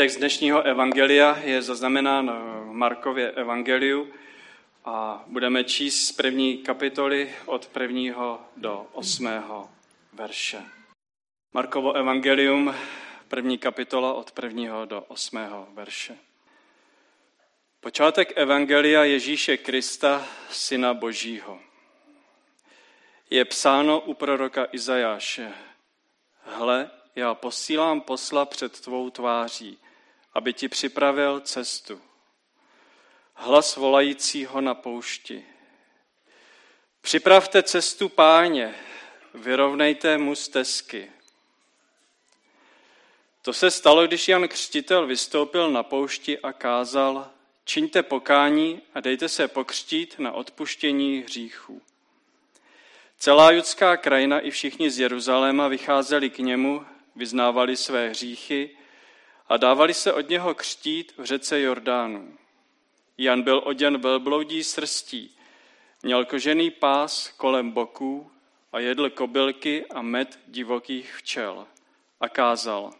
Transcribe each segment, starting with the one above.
Text dnešního evangelia je zaznamenán v Markově evangeliu a budeme číst z první kapitoly od prvního do osmého verše. Markovo evangelium, první kapitola od prvního do osmého verše. Počátek evangelia Ježíše Krista, Syna Božího. Je psáno u proroka Izajáše. Hle, já posílám posla před tvou tváří, aby ti připravil cestu. Hlas volajícího na poušti. Připravte cestu páně, vyrovnejte mu stezky. To se stalo, když Jan Křtitel vystoupil na poušti a kázal, čiňte pokání a dejte se pokřtít na odpuštění hříchů. Celá judská krajina i všichni z Jeruzaléma vycházeli k němu, vyznávali své hříchy a dávali se od něho křtít v řece Jordánu. Jan byl oděn velbloudí srstí, měl kožený pás kolem boků a jedl kobylky a med divokých včel. A kázal,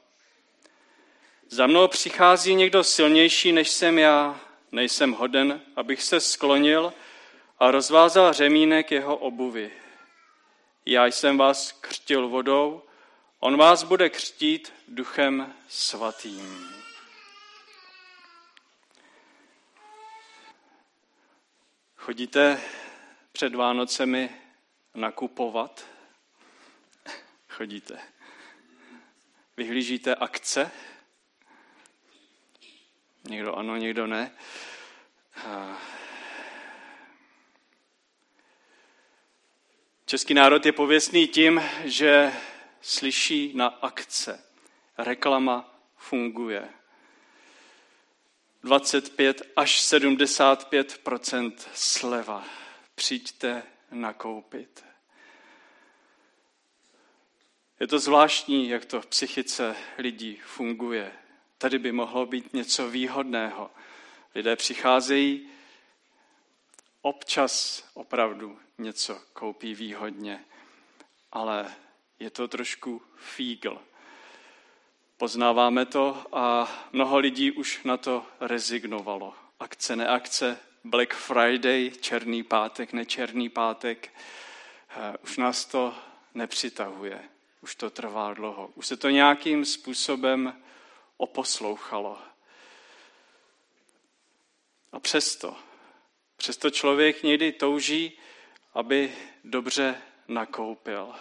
za mnou přichází někdo silnější, než jsem já, nejsem hoden, abych se sklonil a rozvázal řemínek jeho obuvy. Já jsem vás křtil vodou, on vás bude křtít duchem svatým. Chodíte před Vánocemi nakupovat? Chodíte. Vyhlížíte akce? Někdo ano, někdo ne. Český národ je pověstný tím, že slyší na akce. Reklama funguje. 25 až 75% sleva. Přijďte nakoupit. Je to zvláštní, jak to v psychice lidí funguje. Tady by mohlo být něco výhodného. Lidé přicházejí, občas opravdu něco koupí výhodně, ale je to trošku fígl. Poznáváme to a mnoho lidí už na to rezignovalo. Akce, neakce, Black Friday, černý pátek, nečerný pátek, eh, už nás to nepřitahuje. Už to trvá dlouho. Už se to nějakým způsobem oposlouchalo. A přesto, přesto člověk někdy touží, aby dobře nakoupil.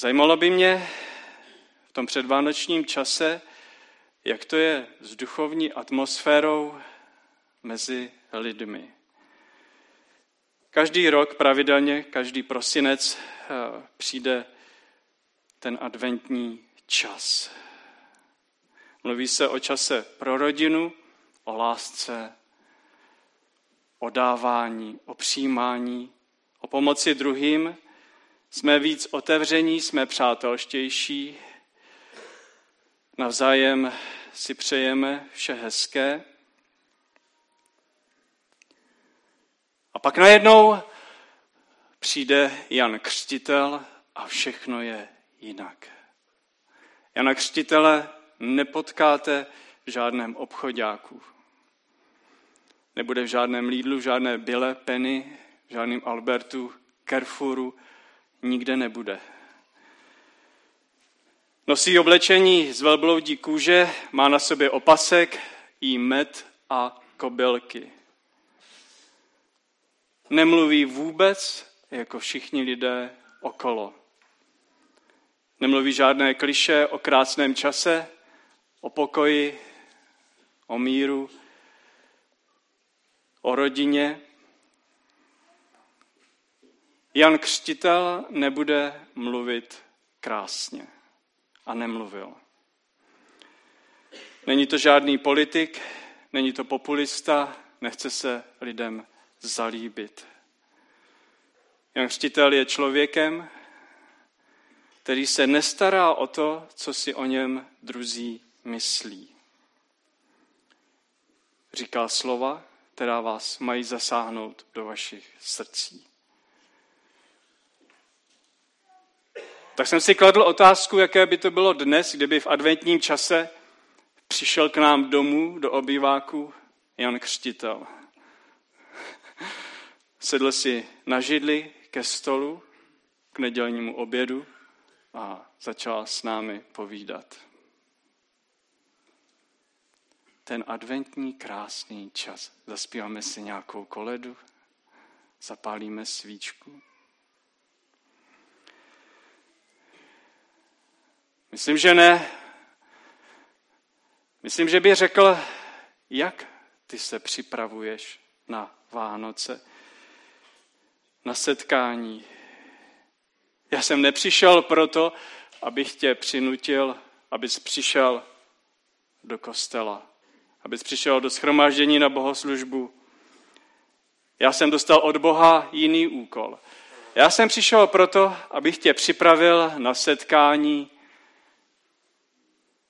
Zajímalo by mě v tom předvánočním čase, jak to je s duchovní atmosférou mezi lidmi. Každý rok pravidelně, každý prosinec eh, přijde ten adventní čas. Mluví se o čase pro rodinu, o lásce, o dávání, o přijímání, o pomoci druhým. Jsme víc otevření, jsme přátelštější, navzájem si přejeme vše hezké. A pak najednou přijde Jan Křtitel a všechno je jinak. Jana Křtitele nepotkáte v žádném obchodáku. Nebude v žádném Lidlu, v žádné Bile, Penny, v žádném Albertu, Carrefouru, nikde nebude. Nosí oblečení z velbloudí kůže, má na sobě opasek, jí med a kobylky. Nemluví vůbec jako všichni lidé okolo. Nemluví žádné kliše o krásném čase, o pokoji, o míru, o rodině. Jan Křtitel nebude mluvit krásně a nemluvil. Není to žádný politik, není to populista, nechce se lidem zalíbit. Jan Křtitel je člověkem, který se nestará o to, co si o něm druzí myslí. Říká slova, která vás mají zasáhnout do vašich srdcí. Tak jsem si kladl otázku, jaké by to bylo dnes, kdyby v adventním čase přišel k nám domů do obýváku Jan Křtitel. Sedl si na židli ke stolu, k nedělnímu obědu a začal s námi povídat. Ten adventní krásný čas. Zaspíváme si nějakou koledu, zapálíme svíčku. Myslím, že ne. Myslím, že by řekl, jak ty se připravuješ na Vánoce, na setkání. Já jsem nepřišel proto, abych tě přinutil, abys přišel do kostela, abys přišel do schromáždění na bohoslužbu. Já jsem dostal od Boha jiný úkol. Já jsem přišel proto, abych tě připravil na setkání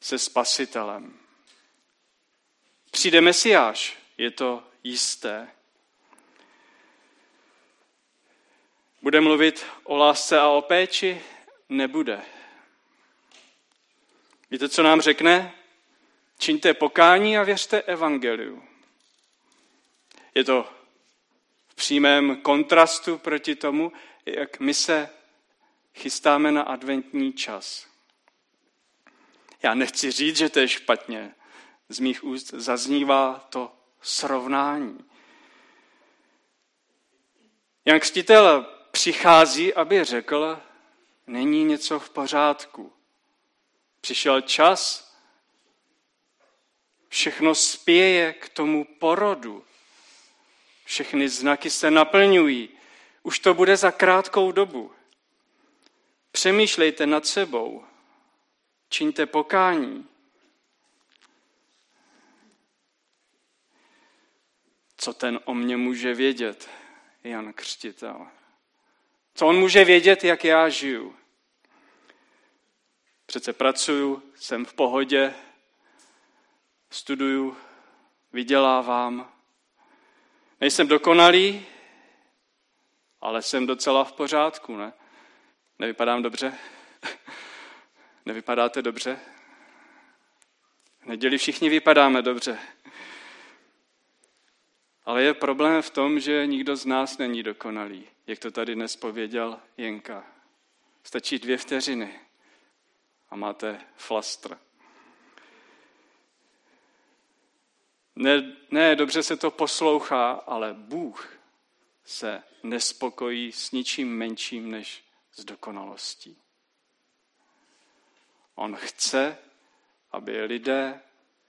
se Spasitelem. Přijde Mesiáš, je to jisté. Bude mluvit o lásce a o péči? Nebude. Víte, co nám řekne? Čiňte pokání a věřte evangeliu. Je to v přímém kontrastu proti tomu, jak my se chystáme na adventní čas. Já nechci říct, že to je špatně. Z mých úst zaznívá to srovnání. Jan Křtitel přichází, aby řekl, není něco v pořádku. Přišel čas, všechno spěje k tomu porodu. Všechny znaky se naplňují. Už to bude za krátkou dobu. Přemýšlejte nad sebou. Čiňte pokání. Co ten o mě může vědět, Jan Křtitel? Co on může vědět, jak já žiju? Přece pracuju, jsem v pohodě, studuju, vydělávám. Nejsem dokonalý, ale jsem docela v pořádku, ne? Nevypadám dobře? Nevypadáte dobře? V neděli všichni vypadáme dobře. Ale je problém v tom, že nikdo z nás není dokonalý, jak to tady dnes pověděl Jenka. Stačí dvě vteřiny a máte flastr. Ne, ne, dobře se to poslouchá, ale Bůh se nespokojí s ničím menším než s dokonalostí. On chce, aby lidé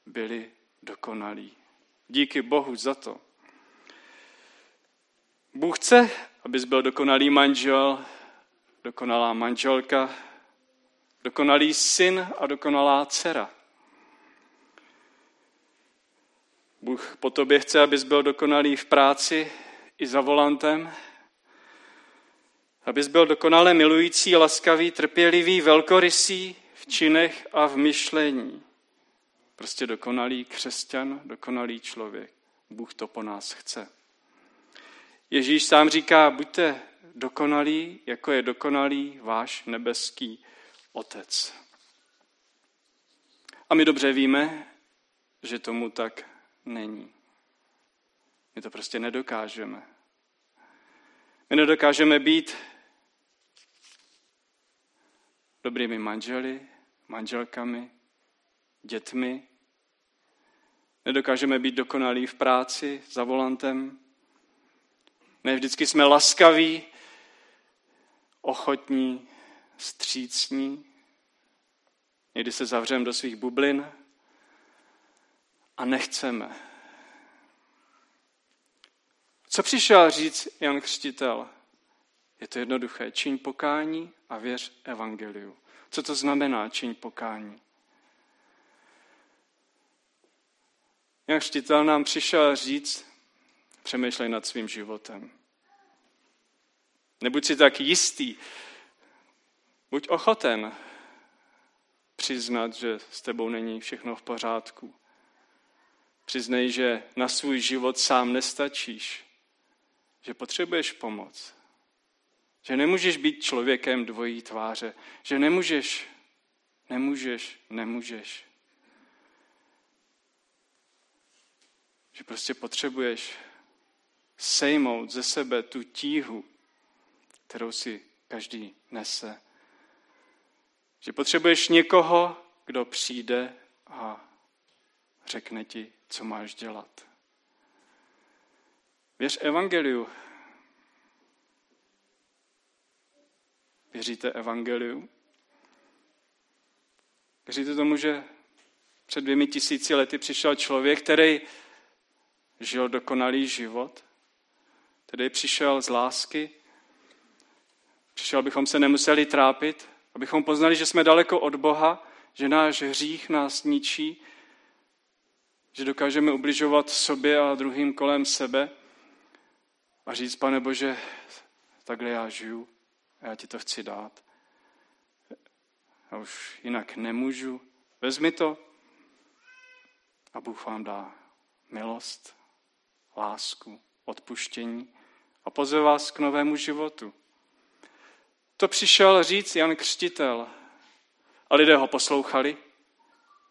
byli dokonalí. Díky Bohu za to. Bůh chce, abys byl dokonalý manžel, dokonalá manželka, dokonalý syn a dokonalá dcera. Bůh po tobě chce, abys byl dokonalý v práci i za volantem, abys byl dokonale milující, laskavý, trpělivý, velkorysý v činech a v myšlení. Prostě dokonalý křesťan, dokonalý člověk. Bůh to po nás chce. Ježíš sám říká, buďte dokonalí, jako je dokonalý váš nebeský Otec. A my dobře víme, že tomu tak není. My to prostě nedokážeme. My nedokážeme být dobrými manželi, manželkami, dětmi. Nedokážeme být dokonalí v práci, za volantem. Ne vždycky jsme laskaví, ochotní, střícní. Někdy se zavřeme do svých bublin a nechceme. Co přišel říct Jan Křtitel? Je to jednoduché. Čiň pokání a věř evangeliu. Co to znamená čiň pokání? Jan Křtitel nám přišel říct, přemýšlej nad svým životem. Nebuď si tak jistý, buď ochoten přiznat, že s tebou není všechno v pořádku. Přiznej, že na svůj život sám nestačíš, že potřebuješ pomoc. Že nemůžeš být člověkem dvojí tváře. Že nemůžeš, nemůžeš, nemůžeš. Že prostě potřebuješ sejmout ze sebe tu tíhu, kterou si každý nese. Že potřebuješ někoho, kdo přijde a řekne ti, co máš dělat. Věř evangeliu. Věříte evangeliu? Věříte tomu, že před dvěmi tisíci lety přišel člověk, který žil dokonalý život, který přišel z lásky, přišel, abychom se nemuseli trápit, abychom poznali, že jsme daleko od Boha, že náš hřích nás ničí, že dokážeme ubližovat sobě a druhým kolem sebe a říct, pane Bože, takhle já žiju a já ti to chci dát. Já už jinak nemůžu. Vezmi to a Bůh vám dá milost, lásku, odpuštění a pozve vás k novému životu. To přišel říct Jan Křtitel a lidé ho poslouchali.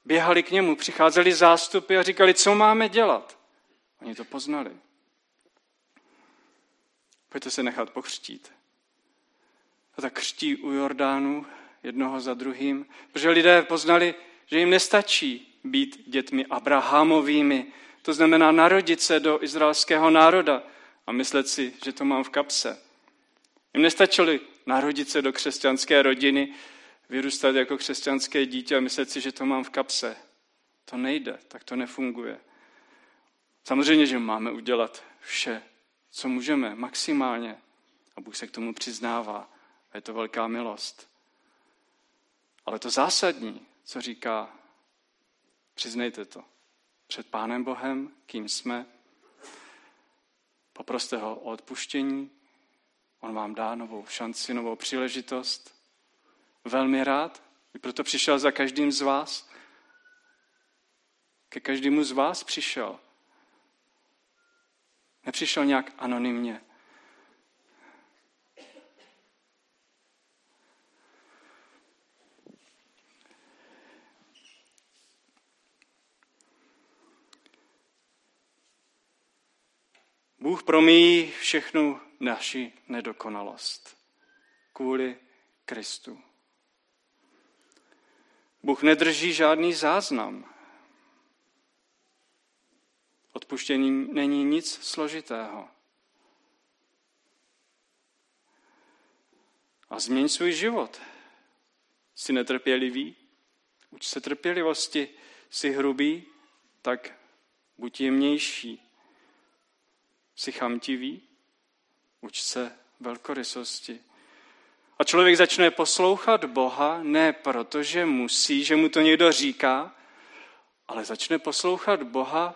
Běhali k němu, přicházeli zástupy a říkali, co máme dělat. Oni to poznali. Pojďte se nechat pokřtít. A tak křtí u Jordánu jednoho za druhým, protože lidé poznali, že jim nestačí být dětmi Abrahamovými, to znamená narodit se do izraelského národa a myslet si, že to mám v kapse. Jim nestačilo narodit se do křesťanské rodiny, vyrůstat jako křesťanské dítě a myslet si, že to mám v kapse. To nejde, tak to nefunguje. Samozřejmě, že máme udělat vše, co můžeme, maximálně. A Bůh se k tomu přiznává. A je to velká milost. Ale to zásadní, co říká, přiznejte to před Pánem Bohem, kým jsme, poproste ho o odpuštění, on vám dá novou šanci, novou příležitost. Velmi rád, i proto přišel za každým z vás. Ke každému z vás přišel. Nepřišel nějak anonymně. Bůh promíjí všechnu naši nedokonalost kvůli Kristu. Bůh nedrží žádný záznam. Odpuštění není nic složitého. A změň svůj život. Jsi netrpělivý? Uč se trpělivosti. Jsi hrubý? Tak buď jemnější. Jsi chamtivý? Uč se velkorysosti. A člověk začne poslouchat Boha ne proto, že musí, že mu to někdo říká, ale začne poslouchat Boha,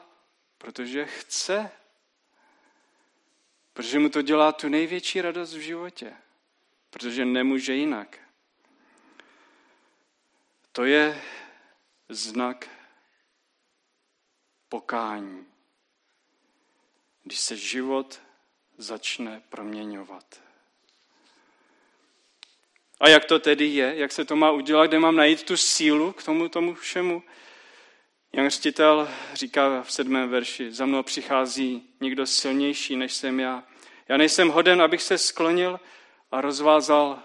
protože chce. Protože mu to dělá tu největší radost v životě. Protože nemůže jinak. To je znak pokání když se život začne proměňovat. A jak to tedy je? Jak se to má udělat? Kde mám najít tu sílu k tomu, tomu všemu? Jan Řtitel říká v sedmém verši, za mnou přichází někdo silnější, než jsem já. Já nejsem hoden, abych se sklonil a rozvázal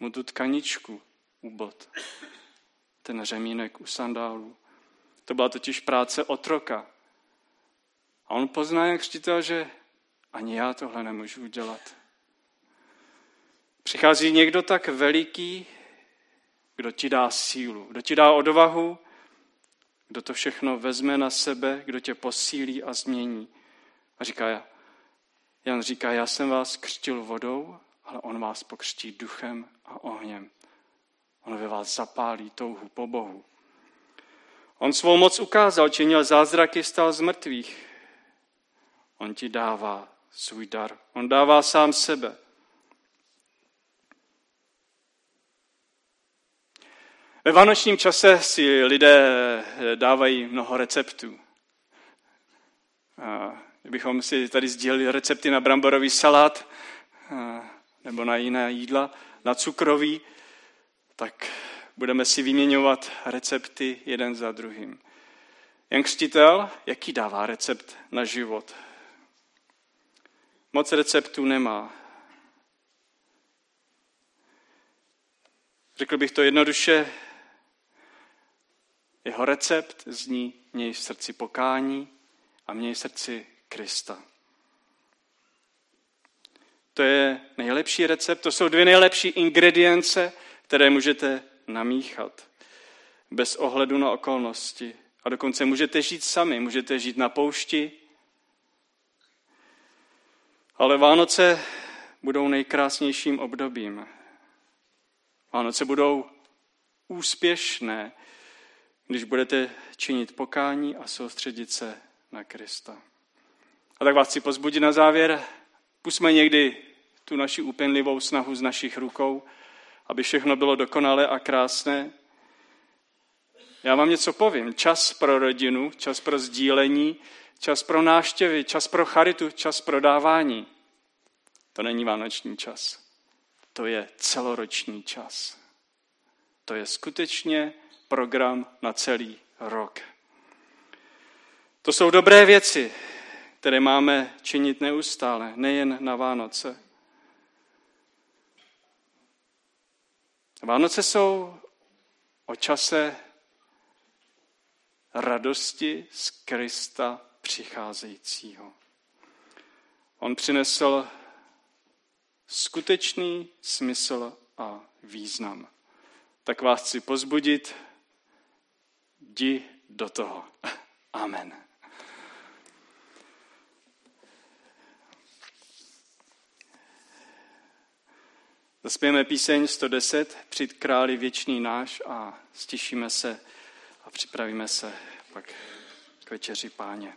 mu tu tkaničku u bod. Ten řemínek u sandálů. To byla totiž práce otroka. A on pozná jak křtitel, že ani já tohle nemůžu udělat. Přichází někdo tak veliký, kdo ti dá sílu, kdo ti dá odvahu, kdo to všechno vezme na sebe, kdo tě posílí a změní. A říká, Jan říká, já jsem vás křtil vodou, ale on vás pokřtí duchem a ohněm. On ve vás zapálí touhu po Bohu. On svou moc ukázal, činil zázraky, stal z mrtvých. On ti dává svůj dar. On dává sám sebe. Ve vánočním čase si lidé dávají mnoho receptů. Kdybychom si tady sdíleli recepty na bramborový salát, nebo na jiné jídla, na cukroví, tak budeme si vyměňovat recepty jeden za druhým. Jan Křtitel, jaký dává recept na život? Moc receptů nemá. Řekl bych to jednoduše, jeho recept zní měj v srdci pokání a měj v srdci Krista. To je nejlepší recept, to jsou dvě nejlepší ingredience, které můžete namíchat bez ohledu na okolnosti. A dokonce můžete žít sami, můžete žít na poušti, ale Vánoce budou nejkrásnějším obdobím. Vánoce budou úspěšné, když budete činit pokání a soustředit se na Krista. A tak vás chci pozbudit na závěr. Pusme někdy tu naši úpěnlivou snahu z našich rukou, aby všechno bylo dokonalé a krásné. Já vám něco povím. Čas pro rodinu, čas pro sdílení, čas pro náštěvy, čas pro charitu, čas pro dávání. To není vánoční čas. To je celoroční čas. To je skutečně program na celý rok. To jsou dobré věci, které máme činit neustále, nejen na Vánoce. Vánoce jsou o čase radosti z Krista přicházejícího. On přinesl skutečný smysl a význam. Tak vás chci pozbudit, jdi do toho. Amen. Zaspějeme píseň 110, přijď králi věčný náš a stišíme se a připravíme se pak k večeři páně.